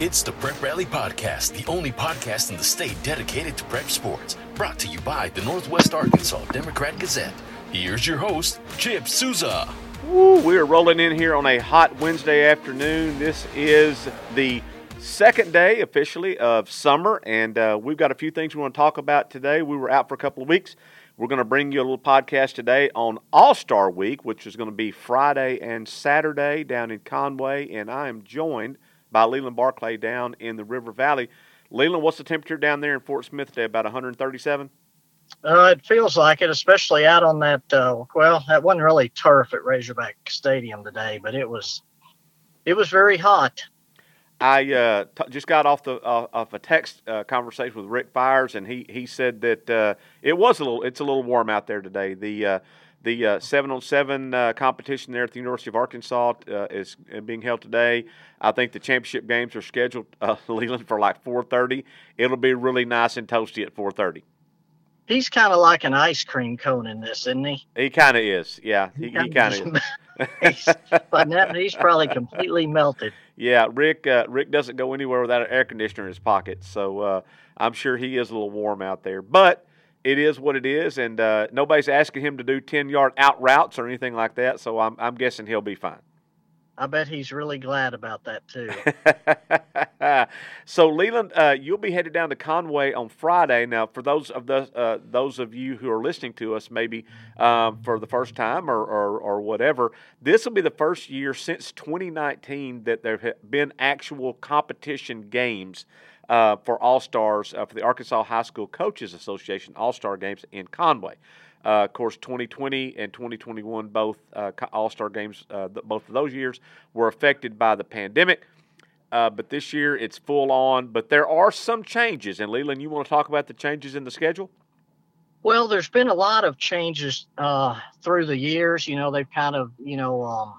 It's the Prep Rally Podcast, the only podcast in the state dedicated to prep sports. Brought to you by the Northwest Arkansas Democrat Gazette. Here's your host, Chip Souza. We are rolling in here on a hot Wednesday afternoon. This is the second day officially of summer, and uh, we've got a few things we want to talk about today. We were out for a couple of weeks. We're going to bring you a little podcast today on All Star Week, which is going to be Friday and Saturday down in Conway, and I am joined by Leland Barclay down in the River Valley. Leland, what's the temperature down there in Fort Smith today? About 137? Uh, it feels like it, especially out on that. Uh, well, that wasn't really turf at Razorback Stadium today, but it was it was very hot. I uh, t- just got off the uh, off a text uh, conversation with Rick Fires, and he he said that uh, it was a little it's a little warm out there today. The uh, the uh, seven on seven competition there at the University of Arkansas is being held today. I think the championship games are scheduled Leland for like four thirty. It'll be really nice and toasty at four thirty. He's kind of like an ice cream cone in this, isn't he? He kind of is. Yeah, he, he kind of is. but now he's probably completely melted. Yeah, Rick. Uh, Rick doesn't go anywhere without an air conditioner in his pocket, so uh, I'm sure he is a little warm out there. But it is what it is, and uh, nobody's asking him to do ten yard out routes or anything like that. So I'm I'm guessing he'll be fine. I bet he's really glad about that too. so Leland, uh, you'll be headed down to Conway on Friday. Now, for those of the uh, those of you who are listening to us, maybe um, for the first time or, or, or whatever, this will be the first year since 2019 that there have been actual competition games. Uh, for All Stars uh, for the Arkansas High School Coaches Association All Star Games in Conway. Uh, of course, 2020 and 2021, both uh, All Star games, uh, both of those years were affected by the pandemic. Uh, but this year it's full on. But there are some changes. And Leland, you want to talk about the changes in the schedule? Well, there's been a lot of changes uh, through the years. You know, they've kind of, you know, um,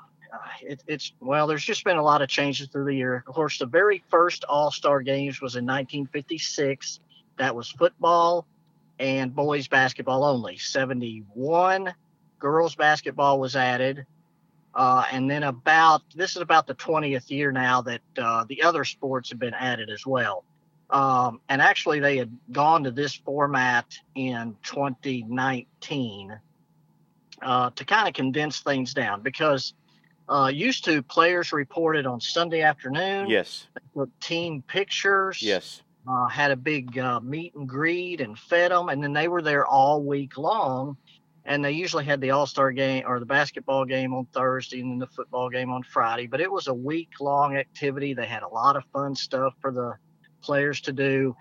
it, it's well, there's just been a lot of changes through the year. Of course, the very first All Star games was in 1956. That was football, and boys basketball only. 71 girls basketball was added. Uh, and then about this is about the 20th year now that uh, the other sports have been added as well. Um, and actually, they had gone to this format in 2019 uh, to kind of condense things down because uh, used to players reported on Sunday afternoon. Yes. Team pictures. Yes uh, had a big uh, meet and greet and fed them, and then they were there all week long. And they usually had the All Star game or the basketball game on Thursday and then the football game on Friday. But it was a week long activity. They had a lot of fun stuff for the players to do.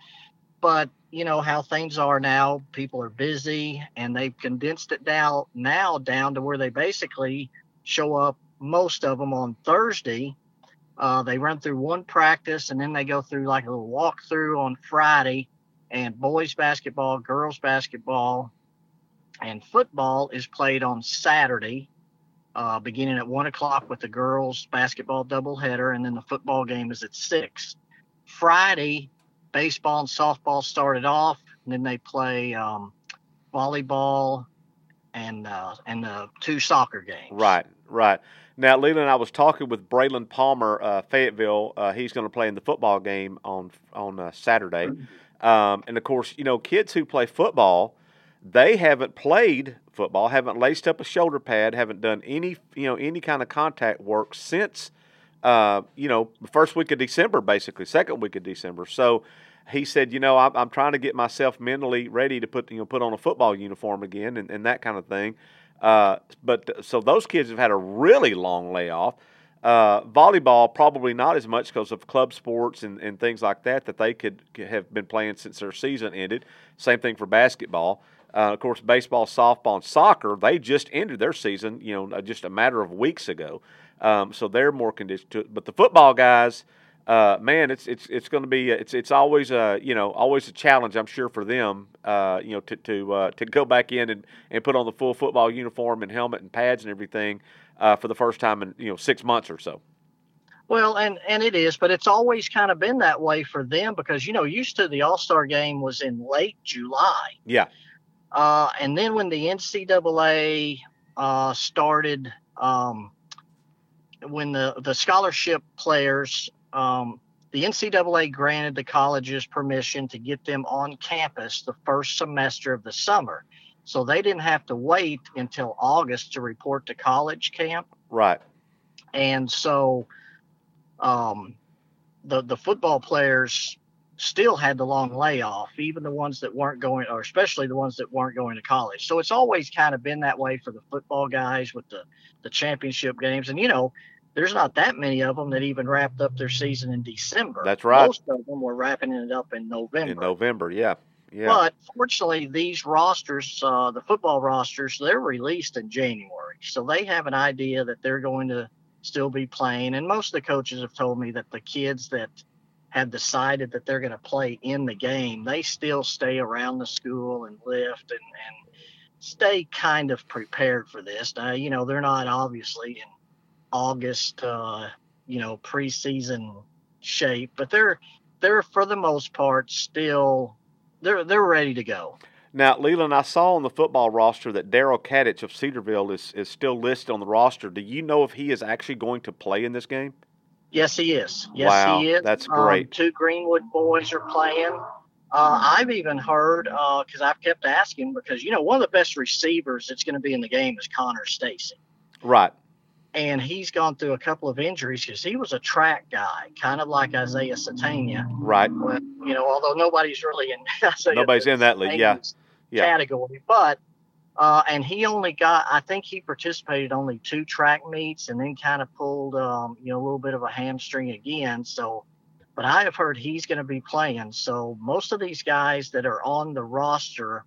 But you know how things are now. People are busy, and they've condensed it down now down to where they basically show up most of them on Thursday uh, they run through one practice and then they go through like a little walkthrough on Friday. And boys basketball, girls basketball, and football is played on Saturday, uh, beginning at one o'clock with the girls basketball doubleheader, and then the football game is at six. Friday, baseball and softball started off, and then they play um, volleyball and uh, and the two soccer games. Right, right. Now, Leland, I was talking with Braylon Palmer, uh, Fayetteville. Uh, he's going to play in the football game on on uh, Saturday, um, and of course, you know, kids who play football, they haven't played football, haven't laced up a shoulder pad, haven't done any you know any kind of contact work since uh, you know the first week of December, basically second week of December. So he said, you know, I'm, I'm trying to get myself mentally ready to put you know put on a football uniform again and, and that kind of thing. Uh, but so those kids have had a really long layoff. Uh, volleyball probably not as much because of club sports and, and things like that that they could, could have been playing since their season ended. Same thing for basketball. Uh, of course, baseball, softball, and soccer they just ended their season. You know, just a matter of weeks ago. Um, so they're more conditioned to it. But the football guys uh, man, it's it's it's going to be it's it's always a you know always a challenge I'm sure for them uh, you know to to uh, to go back in and, and put on the full football uniform and helmet and pads and everything uh, for the first time in you know six months or so. Well, and and it is, but it's always kind of been that way for them because you know used to the All Star game was in late July. Yeah. Uh, and then when the NCAA uh, started, um, when the the scholarship players um, the NCAA granted the colleges permission to get them on campus the first semester of the summer. So they didn't have to wait until August to report to college camp. Right. And so um, the the football players still had the long layoff, even the ones that weren't going, or especially the ones that weren't going to college. So it's always kind of been that way for the football guys with the the championship games. And you know, there's not that many of them that even wrapped up their season in December. That's right. Most of them were wrapping it up in November. In November, yeah. Yeah. But fortunately, these rosters, uh, the football rosters, they're released in January. So they have an idea that they're going to still be playing. And most of the coaches have told me that the kids that have decided that they're going to play in the game, they still stay around the school and lift and, and stay kind of prepared for this. Now, you know, they're not obviously in August, uh, you know, preseason shape, but they're they're for the most part still they're they're ready to go. Now, Leland, I saw on the football roster that Daryl Kadich of Cedarville is, is still listed on the roster. Do you know if he is actually going to play in this game? Yes, he is. Yes, wow, he is. That's Um, great. two Greenwood boys are playing. Uh, I've even heard because I've kept asking because you know one of the best receivers that's going to be in the game is Connor Stacy, right. And he's gone through a couple of injuries because he was a track guy, kind of like Isaiah Sategna. Right. Well, you know, although nobody's really in Isaiah Nobody's in that league. Yeah. Yeah. category, but uh, and he only got I think he participated only two track meets and then kind of pulled um, you know a little bit of a hamstring again. So, but I have heard he's going to be playing. So most of these guys that are on the roster,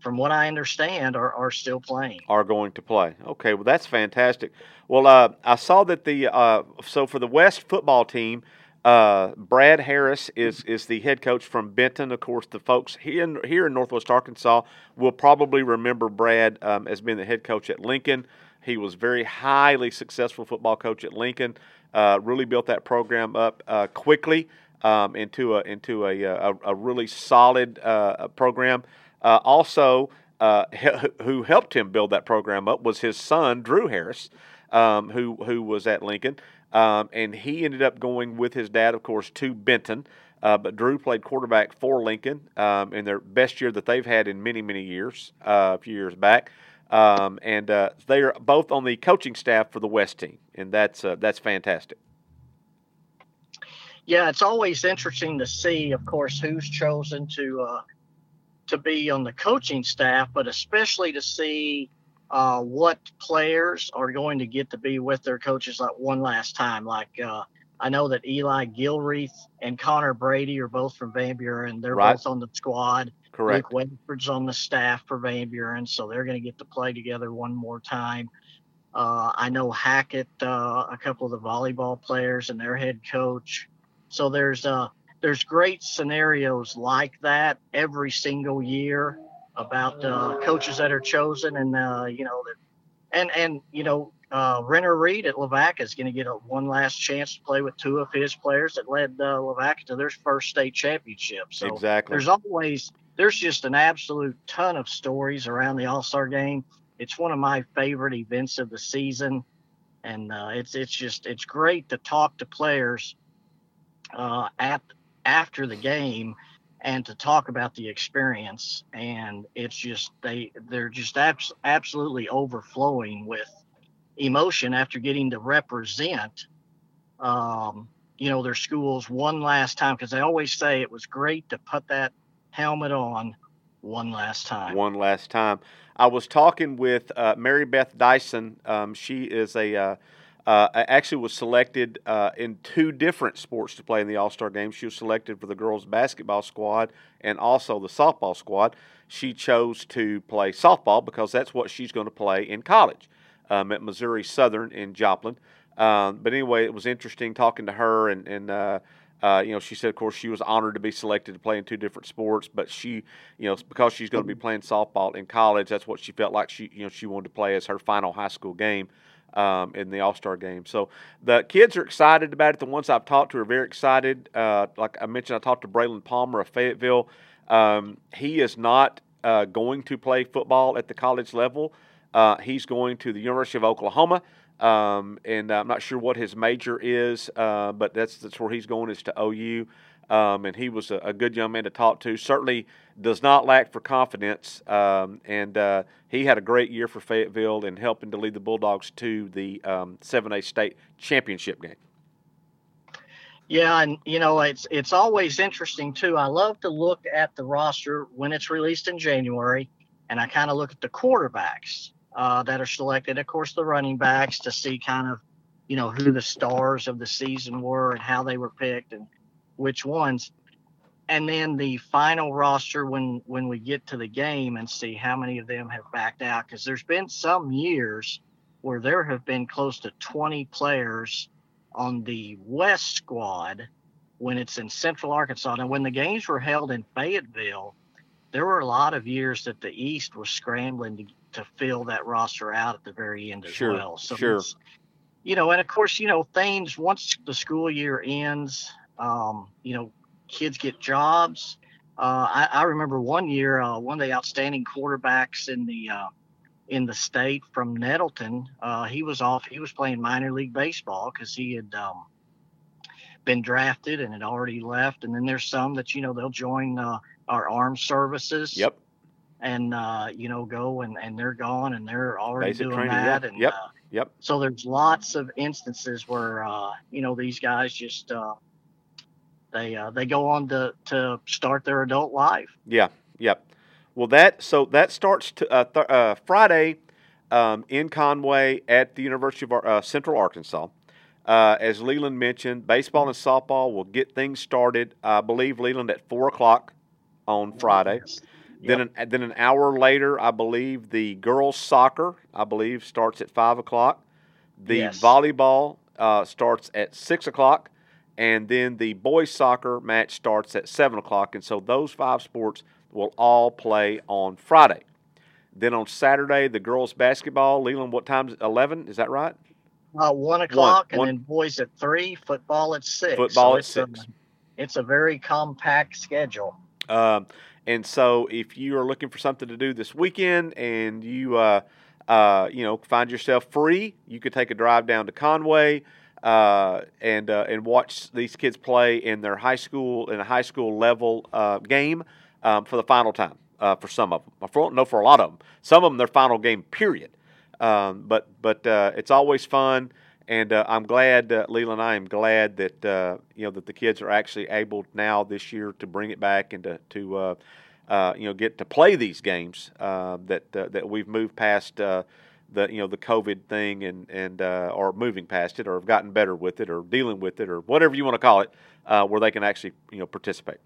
from what I understand, are are still playing. Are going to play. Okay. Well, that's fantastic. Well, uh, I saw that the uh, so for the West football team, uh, Brad Harris is is the head coach from Benton. Of course, the folks here in, here in Northwest Arkansas will probably remember Brad um, as being the head coach at Lincoln. He was very highly successful football coach at Lincoln. Uh, really built that program up uh, quickly um, into a into a, a, a really solid uh, program. Uh, also, uh, he- who helped him build that program up was his son Drew Harris, um, who who was at Lincoln, um, and he ended up going with his dad, of course, to Benton. Uh, but Drew played quarterback for Lincoln um, in their best year that they've had in many many years, uh, a few years back. Um, and uh, they are both on the coaching staff for the West team, and that's uh, that's fantastic. yeah, it's always interesting to see, of course, who's chosen to uh, to be on the coaching staff, but especially to see uh, what players are going to get to be with their coaches like one last time. Like uh, I know that Eli Gilreath and Connor Brady are both from Van Buren. They're Right. both on the squad. Correct. Luke Wedford's on the staff for Van Buren, so they're going to get to play together one more time. Uh, I know Hackett, uh, a couple of the volleyball players, and their head coach. So there's uh, there's great scenarios like that every single year about uh, coaches that are chosen, and uh, you know that, and and you know uh, Renner Reed at Lavaca is going to get a one last chance to play with two of his players that led uh, Lavaca to their first state championship. So exactly. there's always there's just an absolute ton of stories around the All Star Game. It's one of my favorite events of the season, and uh, it's it's just it's great to talk to players uh, at after the game and to talk about the experience. And it's just they they're just abs- absolutely overflowing with emotion after getting to represent um, you know their schools one last time because they always say it was great to put that helmet on one last time. one last time. I was talking with uh, Mary Beth Dyson. Um, she is a uh, uh, actually was selected uh, in two different sports to play in the All Star game. She was selected for the girls basketball squad and also the softball squad. She chose to play softball because that's what she's going to play in college um, at Missouri Southern in Joplin. Um, but anyway, it was interesting talking to her and and. Uh, uh, you know, she said, of course, she was honored to be selected to play in two different sports, but she, you know, because she's going to be playing softball in college, that's what she felt like she, you know, she wanted to play as her final high school game um, in the All Star game. So the kids are excited about it. The ones I've talked to are very excited. Uh, like I mentioned, I talked to Braylon Palmer of Fayetteville. Um, he is not uh, going to play football at the college level. Uh, he's going to the University of Oklahoma. um, and I'm not sure what his major is, uh, but that's that's where he's going is to OU. Um, and he was a, a, good young man to talk to. Certainly does not lack for confidence, um, and uh, he had a great year for Fayetteville in helping to lead the Bulldogs to the um, 7A state championship game. Yeah, and you know it's it's always interesting too. I love to look at the roster when it's released in January, and I kind of look at the quarterbacks uh, that are selected. Of course, the running backs to see kind of you know who the stars of the season were and how they were picked and which ones. And then the final roster when when we get to the game and see how many of them have backed out because there's been some years where there have been close to 20 players on the west squad when it's in central arkansas. And when the games were held in fayetteville there were a lot of years that the east was scrambling to, to fill that roster out at the very end as sure, well. So sure. you know and of course you know things once the school year ends um, you know, kids get jobs. Uh, I, I, remember one year, uh, one of the outstanding quarterbacks in the uh, in the state from Nettleton. Uh, he was off. He was playing minor league baseball because he had um, been drafted and had already left. And then there's some that you know they'll join uh, our armed services. Yep. And uh, you know go and, and they're gone and they're already Basic doing training, that. yep. And yep. Yep. So there's lots of instances where you know these guys just they uh, they go on to to start their adult life. Yeah, yep. Well, that so that starts to, uh, th- uh, Friday um, in Conway at the University of uh, Central Arkansas. Uh, as Leland mentioned, baseball and softball will get things started. I believe Leland at four o'clock on Friday. Yes. Yep. Then an, then an hour later, I believe the girls soccer I believe starts at five o'clock. The yes. volleyball uh, starts at six o'clock and then the boys soccer match starts at 7 o'clock and so those five sports will all play on friday. Then on saturday the girls basketball leland what time 11 is that right? Uh, 1 o'clock one, and then boys at 3 football at 6 football so at 6 a, it's a very compact schedule. Um, and so if you are looking for something to do this weekend and you uh, uh, you know find yourself free you could take a drive down to conway uh, and uh, and watch these kids play in their high school in a high school level uh, game um, for the final time uh, for some of them. For, no, for a lot of them. Some of them their final game. Period. Um, but but uh, it's always fun, and uh, I'm glad, Leland. I am glad that you know that the kids are actually able now this year to bring it back and to to you know get to play these games that that we've moved past the you know the COVID thing and and uh, or moving past it or have gotten better with it or dealing with it or whatever you want to call it, uh, where they can actually you know participate.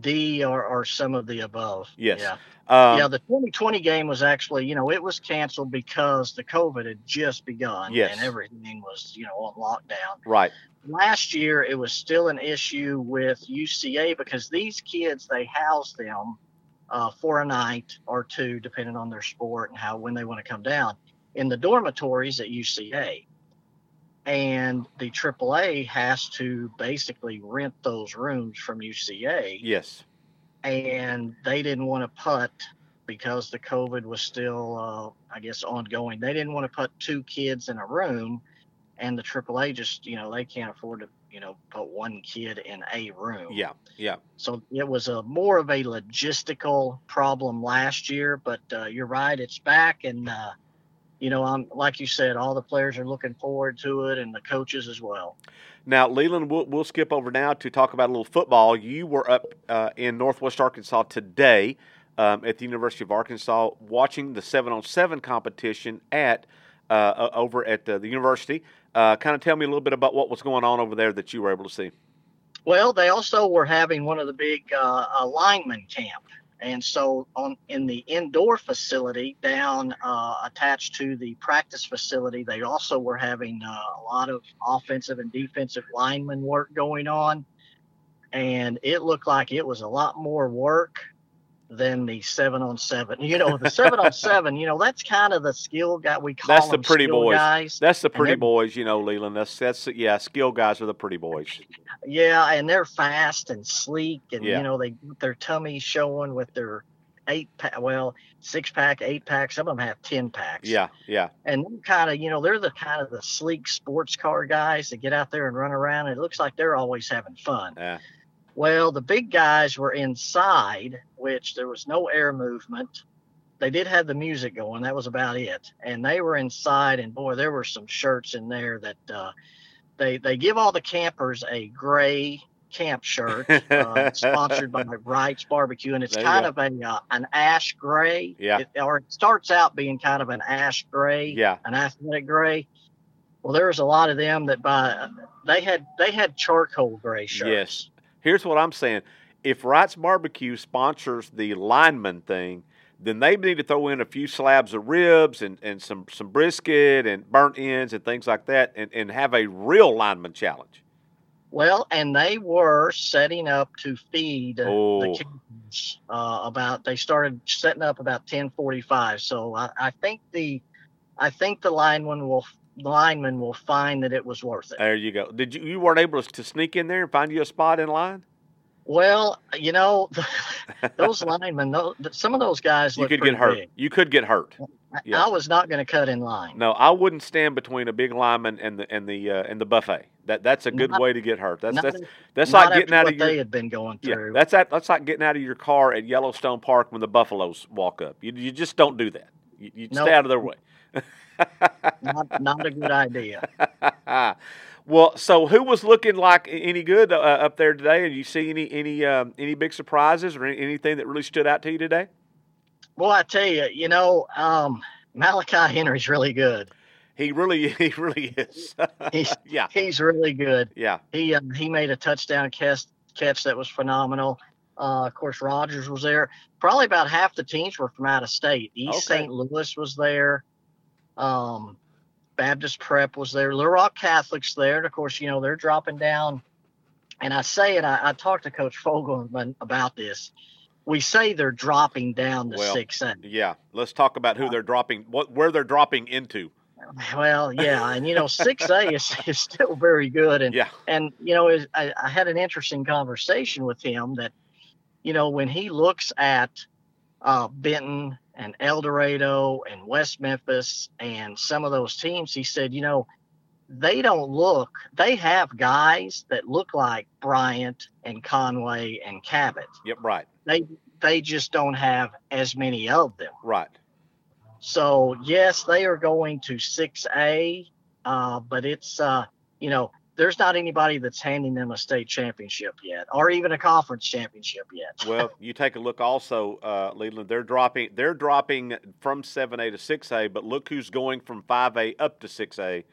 D or, or some of the above. Yes. Yeah. Um, yeah. The 2020 game was actually, you know, it was canceled because the COVID had just begun. Yes. And everything was, you know, on lockdown. Right. Last year, it was still an issue with UCA because these kids, they housed them uh, for a night or two, depending on their sport and how when they want to come down in the dormitories at UCA. And the AAA has to basically rent those rooms from UCA. Yes. And they didn't want to put because the COVID was still, uh, I guess, ongoing. They didn't want to put two kids in a room, and the AAA just, you know, they can't afford to you know, put one kid in a room. Yeah, yeah. So it was a more of a logistical problem last year, but uh, you're right, it's back, and uh, you know, I'm like you said, all the players are looking forward to it, and the coaches as well. Now, Leland, we'll, we'll skip over now to talk about a little football. You were up uh, in Northwest Arkansas today um, at the University of Arkansas watching the seven on seven competition at uh, over at the, the university. Uh, kind of tell me a little bit about what was going on over there that you were able to see. Well, they also were having one of the big uh, lineman camp, and so on in the indoor facility down uh, attached to the practice facility, they also were having uh, a lot of offensive and defensive lineman work going on, and it looked like it was a lot more work than the seven on seven. You know, the seven on seven, you know, that's kind of the skill guy we call That's the pretty boys. Guys. That's the pretty boys, you know, Leland. That's that's yeah, skill guys are the pretty boys. Yeah, and they're fast and sleek and yeah. you know, they their tummies showing with their eight pack, well, six pack, eight pack. Some of them have ten packs. Yeah, yeah. And kind of, you know, they're the kind of the sleek sports car guys that get out there and run around. It looks like they're always having fun. Yeah. Well, the big guys were inside, which there was no air movement. They did have the music going. That was about it. And they were inside, and boy, there were some shirts in there that uh, they they give all the campers a gray camp shirt, uh, sponsored by Wright's Barbecue, and it's There kind of a uh, an ash gray. Yeah. It, or it starts out being kind of an ash gray, Yeah. an athletic gray. Well, there was a lot of them that by they had they had charcoal gray shirts. Yes. Here's what I'm saying. If Wright's Barbecue sponsors the lineman thing, then they need to throw in a few slabs of ribs and, and some, some brisket and burnt ends and things like that and, and have a real lineman challenge. Well, and they were setting up to feed Oh. the campers. Uh, about they started setting up about ten forty five. So I, I think the I think the lineman will lineman will find that it was worth it. There you go. Did you you weren't able to sneak in there and find you a spot in line? Well, you know, those linemen, those, some of those guys You could get hurt. big. You could get hurt. I- Yeah. I was not going to cut in line. No, I wouldn't stand between a big lineman and the and the uh, and the buffet. That that's a good Not- way to get hurt. That's Not- that's that's not like getting out of your they had been going Yeah, through. that's that, that's like getting out of your car at Yellowstone Park when the buffaloes walk up. You, you just don't do that. You, you Nope. stay out of their way. not, not a good idea. well, so who was looking like any good uh, up there today? And you see any any um, any big surprises or anything that really stood out to you today? Well, I tell you, you know, um, Malachi Henry's really good. He really he really is. He's yeah, he's really good. yeah, He uh, he made a touchdown catch catch that was phenomenal. Uh, of course, Rogers was there. Probably about half the teams were from out of state. East Okay. St. Louis was there. Um, Baptist Prep was there. Little Rock Catholic's there. And of course, you know they're dropping down. And I say it. I, I talked to Coach Fogelman about this. We say they're dropping down to Well, six A. yeah. Let's talk about who they're dropping, what where they're dropping into. Well, yeah, and you know, six A is, is still very good, and Yeah, and you know, is, I, I had an interesting conversation with him that, you know, when he looks at uh, Benton and El Dorado and West Memphis and some of those teams, he said, you know, they don't look. They have guys that look like Bryant and Conway and Cabot. yep, right, They they just don't have as many of them. right. So yes, they are going to six A, uh, but it's uh, you know there's not anybody that's handing them a state championship yet, or even a conference championship yet. Well, you take a look also, uh, Leland. They're dropping. They're dropping from seven A to six A, but look who's going from five A up to six A,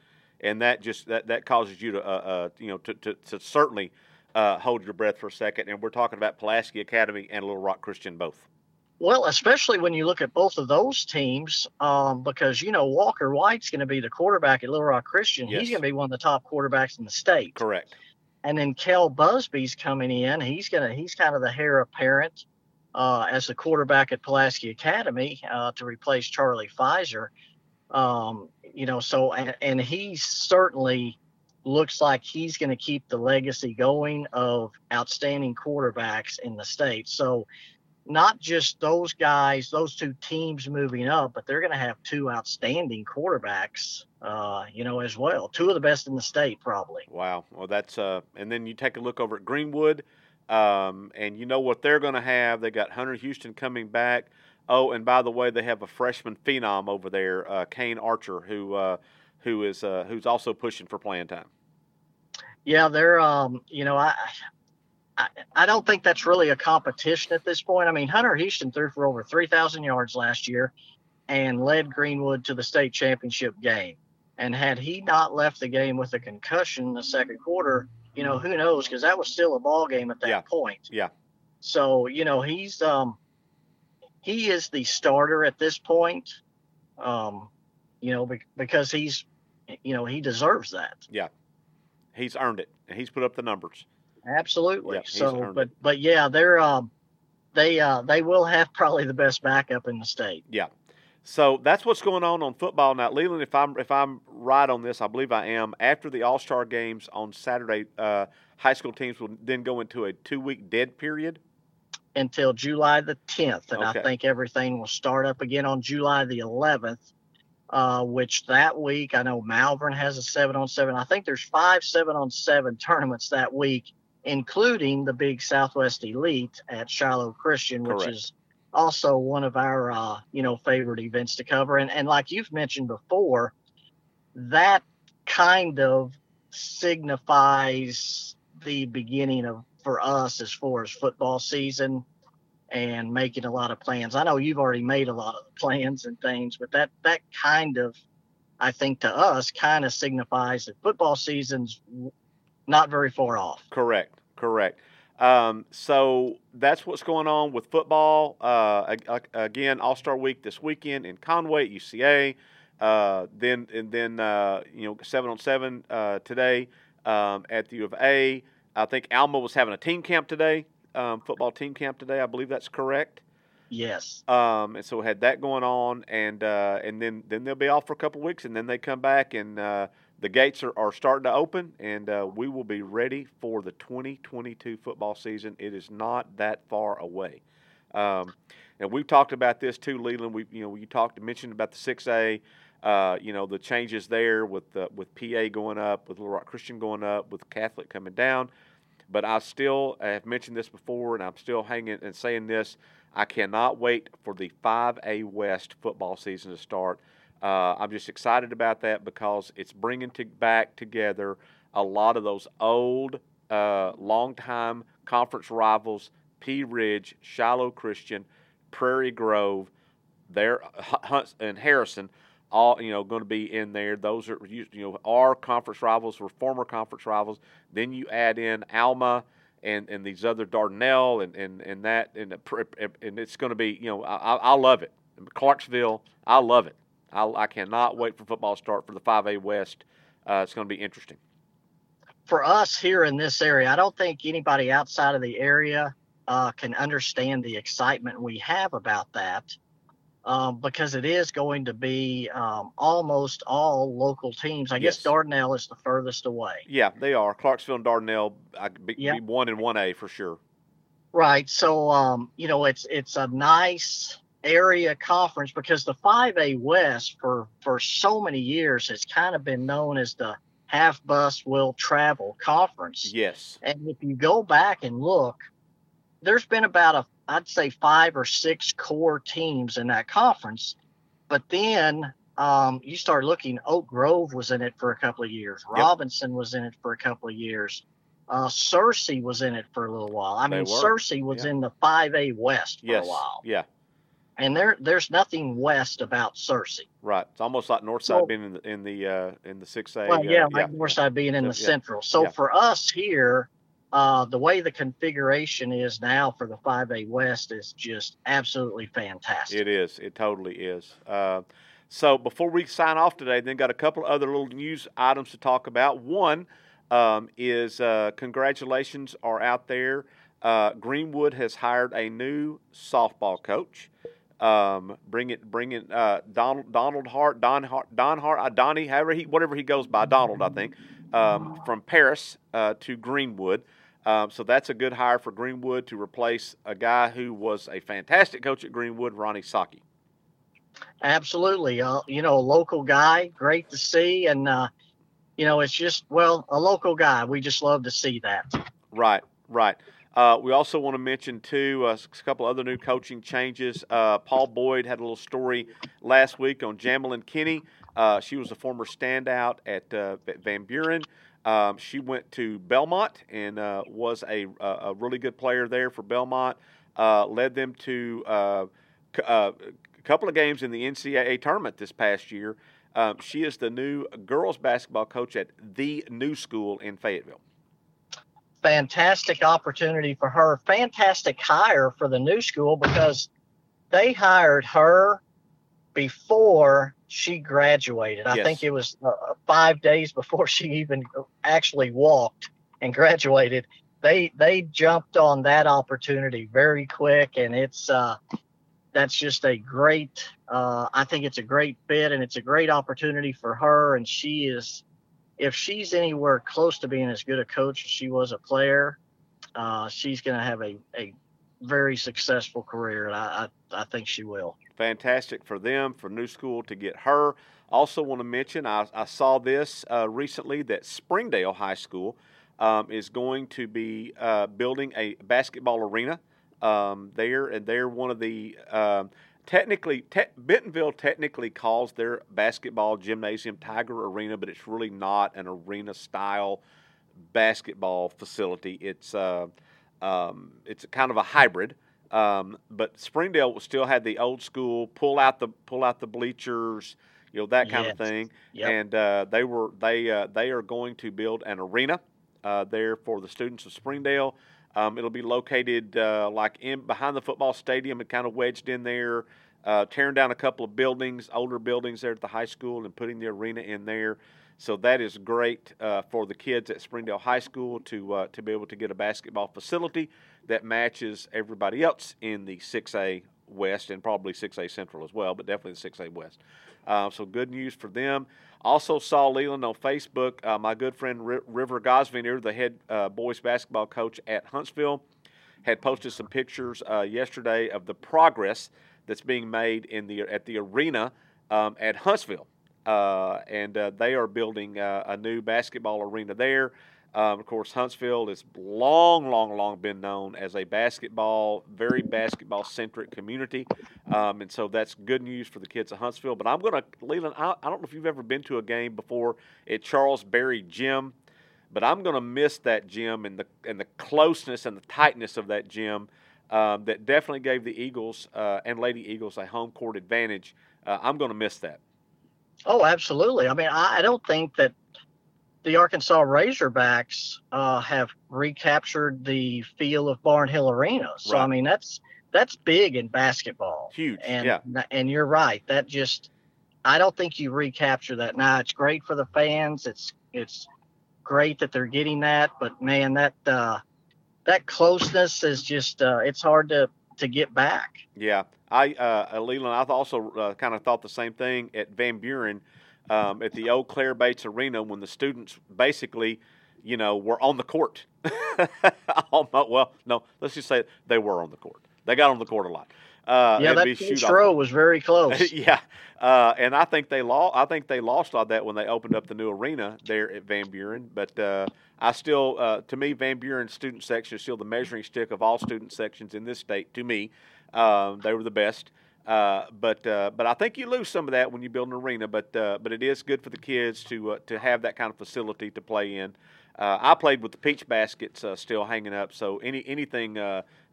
and that just that, that causes you to uh, uh, you know to, to, to certainly uh, hold your breath for a second. And we're talking about Pulaski Academy and Little Rock Christian both. Well, especially when you look at both of those teams, um, because you know Walker White's going to be the quarterback at Little Rock Christian. Yes. He's going to be one of the top quarterbacks in the state. Correct. And then Kel Busby's coming in. He's gonna he's kind of the heir apparent uh, as the quarterback at Pulaski Academy uh, to replace Charlie Fiser. Um, you know, so and, and he certainly looks like he's going to keep the legacy going of outstanding quarterbacks in the state. So not just those guys, those two teams moving up, but they're going to have two outstanding quarterbacks, uh, you know, as well. Two of the best in the state, probably. Wow. Well, that's uh, and then you take a look over at Greenwood, um, and you know what they're going to have. They got Hunter Houston coming back. Oh, and by the way, they have a freshman phenom over there, uh, Kane Archer, who uh, who is uh, who's also pushing for playing time. Yeah, they're um, you know, I, I I don't think that's really a competition at this point. I mean, Hunter Houston threw for over three thousand yards last year and led Greenwood to the state championship game. And had he not left the game with a concussion in the second quarter, you know, who knows? Because that was still a ball game at that Yeah. point. Yeah. So you know, he's um, he is the starter at this point. Um, you know, be- because he's, you know, he deserves that. Yeah. He's earned it, he's put up the numbers. Absolutely. So, but but yeah, they're um, they uh, they will have probably the best backup in the state. Yeah. So that's what's going on on football now, Leland. If I'm if I'm right on this, I believe I am. After the All Star games on Saturday, uh, high school teams will then go into a two week dead period. until July the 10th, and Okay. I think everything will start up again on July the 11th. Uh, which that week I know Malvern has a seven on seven. I think there's five seven on seven tournaments that week, including the big Southwest Elite at Shiloh Christian, which Correct. is also one of our uh, you know favorite events to cover. And and like you've mentioned before, that kind of signifies the beginning of for us as far as football season and making a lot of plans. I know you've already made a lot of plans and things, but that that kind of I think to us kind of signifies that football season's not very far off. Correct, correct. Um, so that's what's going on with football. Uh, ag- ag- again, All Star Week this weekend in Conway, UCA. Uh, then and then uh, you know seven on seven uh, today um, at the U of A. I think Alma was having a team camp today, um, football team camp today. I believe that's correct. Yes. Um, and so we had that going on, and uh, and then then they'll be off for a couple weeks, and then they come back, and uh, the gates are, are starting to open, and uh, we will be ready for the 2022 football season. It is not that far away, um, and we've talked about this too, Leland. We you know you talked mentioned about the 6A. Uh, you know the changes there with uh, with PA going up, with Little Rock Christian going up, with Catholic coming down. But I still have mentioned this before, and I'm still hanging and saying this. I cannot wait for the 5A West football season to start. Uh, I'm just excited about that because it's bringing to, back together a lot of those old, uh, longtime conference rivals Pea Ridge, Shiloh Christian, Prairie Grove, there, Hunts, and Harrison. All you know, going to be in there. Those are you know our conference rivals were former conference rivals. Then you add in Alma, and, and these other Dardanelle and, and, and that and and it's going to be you know I, I I love it Clarksville I love it I, I cannot wait for football to start for the 5A West uh, it's going to be interesting For us here in this area, I don't think anybody outside of the area uh, can understand the excitement we have about that. Um, because it is going to be um, almost all local teams. I guess Dardanelle is the furthest away. yeah they are Clarksville and Dardanelle I be, Yeah. be one and one A for sure Right. So um, you know, it's it's a nice area conference because the 5A West for for so many years has kind of been known as the half bus will travel conference. yes And if you go back and look, there's been about a I'd say five or six core teams in that conference. But then um, you start looking, Oak Grove was in it for a couple of years. Yep. Robinson was in it for a couple of years. Uh, Searcy was in it for a little while. I They mean, were. Searcy was Yeah. in the 5A West for yes a while. yeah And there there's nothing west about Searcy. right it's almost like Northside So- being in the in the uh, in the 6A Well, uh, yeah, like Northside being in Yeah, the yeah, central. So yeah. for us here, uh, the way the configuration is now for the 5A West is just absolutely fantastic. It is. It totally is. Uh, so before we sign off today, then got a couple other little news items to talk about. One um, is uh, congratulations are out there. Uh, Greenwood has hired a new softball coach. Um, bring it, bring it. Uh, Donald Donald Hart, Don Hart, Don Hart, uh, Donnie, however he, whatever he goes by, Donald, I think, um, from Paris uh, to Greenwood. Um, so that's a good hire for Greenwood to replace a guy who was a fantastic coach at Greenwood, Ronnie Saki. Absolutely. Uh, you know, a local guy, great to see. And, uh, you know, it's just, well, a local guy. We just love to see that. Right, right. Uh, we also want to mention too uh, a couple other new coaching changes. Uh, Paul Boyd had a little story last week on Jamelin Kinney. Uh, she was a former standout at uh, Van Buren. Um, she went to Belmont and uh, was a, a really good player there for Belmont. Led them to a couple of games in the NCAA tournament this past year. Um, she is the new girls basketball coach at the new school in Fayetteville. Fantastic opportunity for her. Fantastic hire for the new school because they hired her before she graduated. I Yes. think it was uh, five days before she even actually walked and graduated. They they jumped on that opportunity very quick, and it's uh, that's just a great. Uh, I think it's a great fit, and it's a great opportunity for her. And she is if she's anywhere close to being as good a coach as she was a player, uh, she's going to have a, a very successful career, and I, I, I think she will. Fantastic for them, for New School to get her. Also, want to mention I, I saw this uh, recently that Springdale High School um, is going to be uh, building a basketball arena um, there, and they're one of the um, technically te- Bentonville technically calls their basketball gymnasium Tiger Arena, but it's really not an arena style basketball facility. It's uh, um, it's kind of a hybrid. Um, but Springdale still had the old school pull out the pull out the bleachers, you know that kind yes. of thing. Yep. And uh, they were they uh, they are going to build an arena uh, there for the students of Springdale. Um, it'll be located uh, like in behind the football stadium and kind of wedged in there, uh, tearing down a couple of buildings, older buildings there at the high school, and putting the arena in there. So that is great uh, for the kids at Springdale High School to uh, to be able to get a basketball facility that matches everybody else in the 6A West and probably 6A Central as well, but definitely the 6A West. Uh, so good news for them. Also saw Leland on Facebook. Uh, my good friend R- River Gosvinier, the head uh, boys basketball coach at Huntsville, had posted some pictures uh, yesterday of the progress that's being made in the at the arena um, at Huntsville. Uh, and uh, they are building uh, a new basketball arena there. Um, of course, Huntsville has long, long, long been known as a basketball, very basketball centric community. Um, and so that's good news for the kids of Huntsville. But I'm going to, Leland, I, I, don't know if you've ever been to a game before at Charles Berry Gym, but I'm going to miss that gym and the, and the closeness and the tightness of that gym um, that definitely gave the Eagles uh, and Lady Eagles a home court advantage. Uh, I'm going to miss that. Oh, absolutely. I mean, I, I don't think that the Arkansas Razorbacks uh, have recaptured the feel of Barnhill Arena. So right. I mean, that's that's big in basketball. Huge. And yeah. and you're right. That just I don't think you recapture that. Now it's great for the fans. It's it's great that they're getting that, but man, that uh, that closeness is just uh, it's hard to to get back. Yeah, I uh, Leland, I also uh, kind of thought the same thing at Van Buren um, at the old Claire Bates Arena when the students basically, you know, were on the court. well, no, let's just say they were on the court. They got on the court a lot. Uh, yeah, that first row was very close. yeah, uh, and I think they lost. I think they lost all that when they opened up the new arena there at Van Buren. But uh, I still, uh, to me, Van Buren student section is still the measuring stick of all student sections in this state. To me, um, they were the best. Uh, but uh, but I think you lose some of that when you build an arena. But uh, but it is good for the kids to uh, to have that kind of facility to play in. Uh, I played with the peach baskets uh, still hanging up, so any anything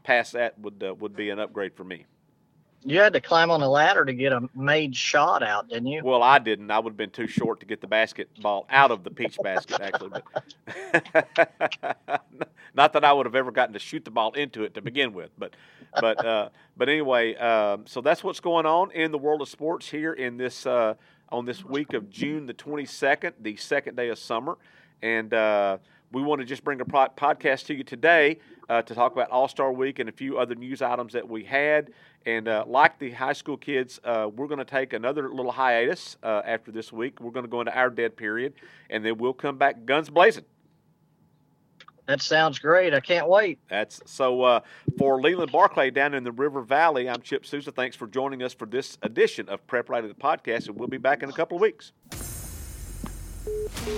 past that would would be an upgrade for me. You had to climb on a ladder to get a made shot out, didn't you? Well, I didn't. I would have been too short to get the basketball out of the peach basket, actually. But not that I would have ever gotten to shoot the ball into it to begin with. But, but, uh, but anyway, um, so that's what's going on in the world of sports here in this uh, on this week of June the 22nd, the second day of summer, and. Uh, we want to just bring a podcast to you today uh, to talk about All Star Week and a few other news items that we had. And uh, like the high school kids, uh, we're going to take another little hiatus uh, after this week. We're going to go into our dead period, and then we'll come back guns blazing. That sounds great. I can't wait. That's so uh, for Leland Barclay down in the River Valley. I'm Chip Souza. Thanks for joining us for this edition of Prep Rally the podcast, and we'll be back in a couple of weeks.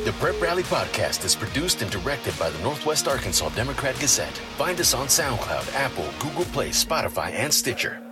The Prep Rally podcast is produced and directed by the Northwest Arkansas Democrat Gazette. Find us on SoundCloud, Apple, Google Play, Spotify, and Stitcher.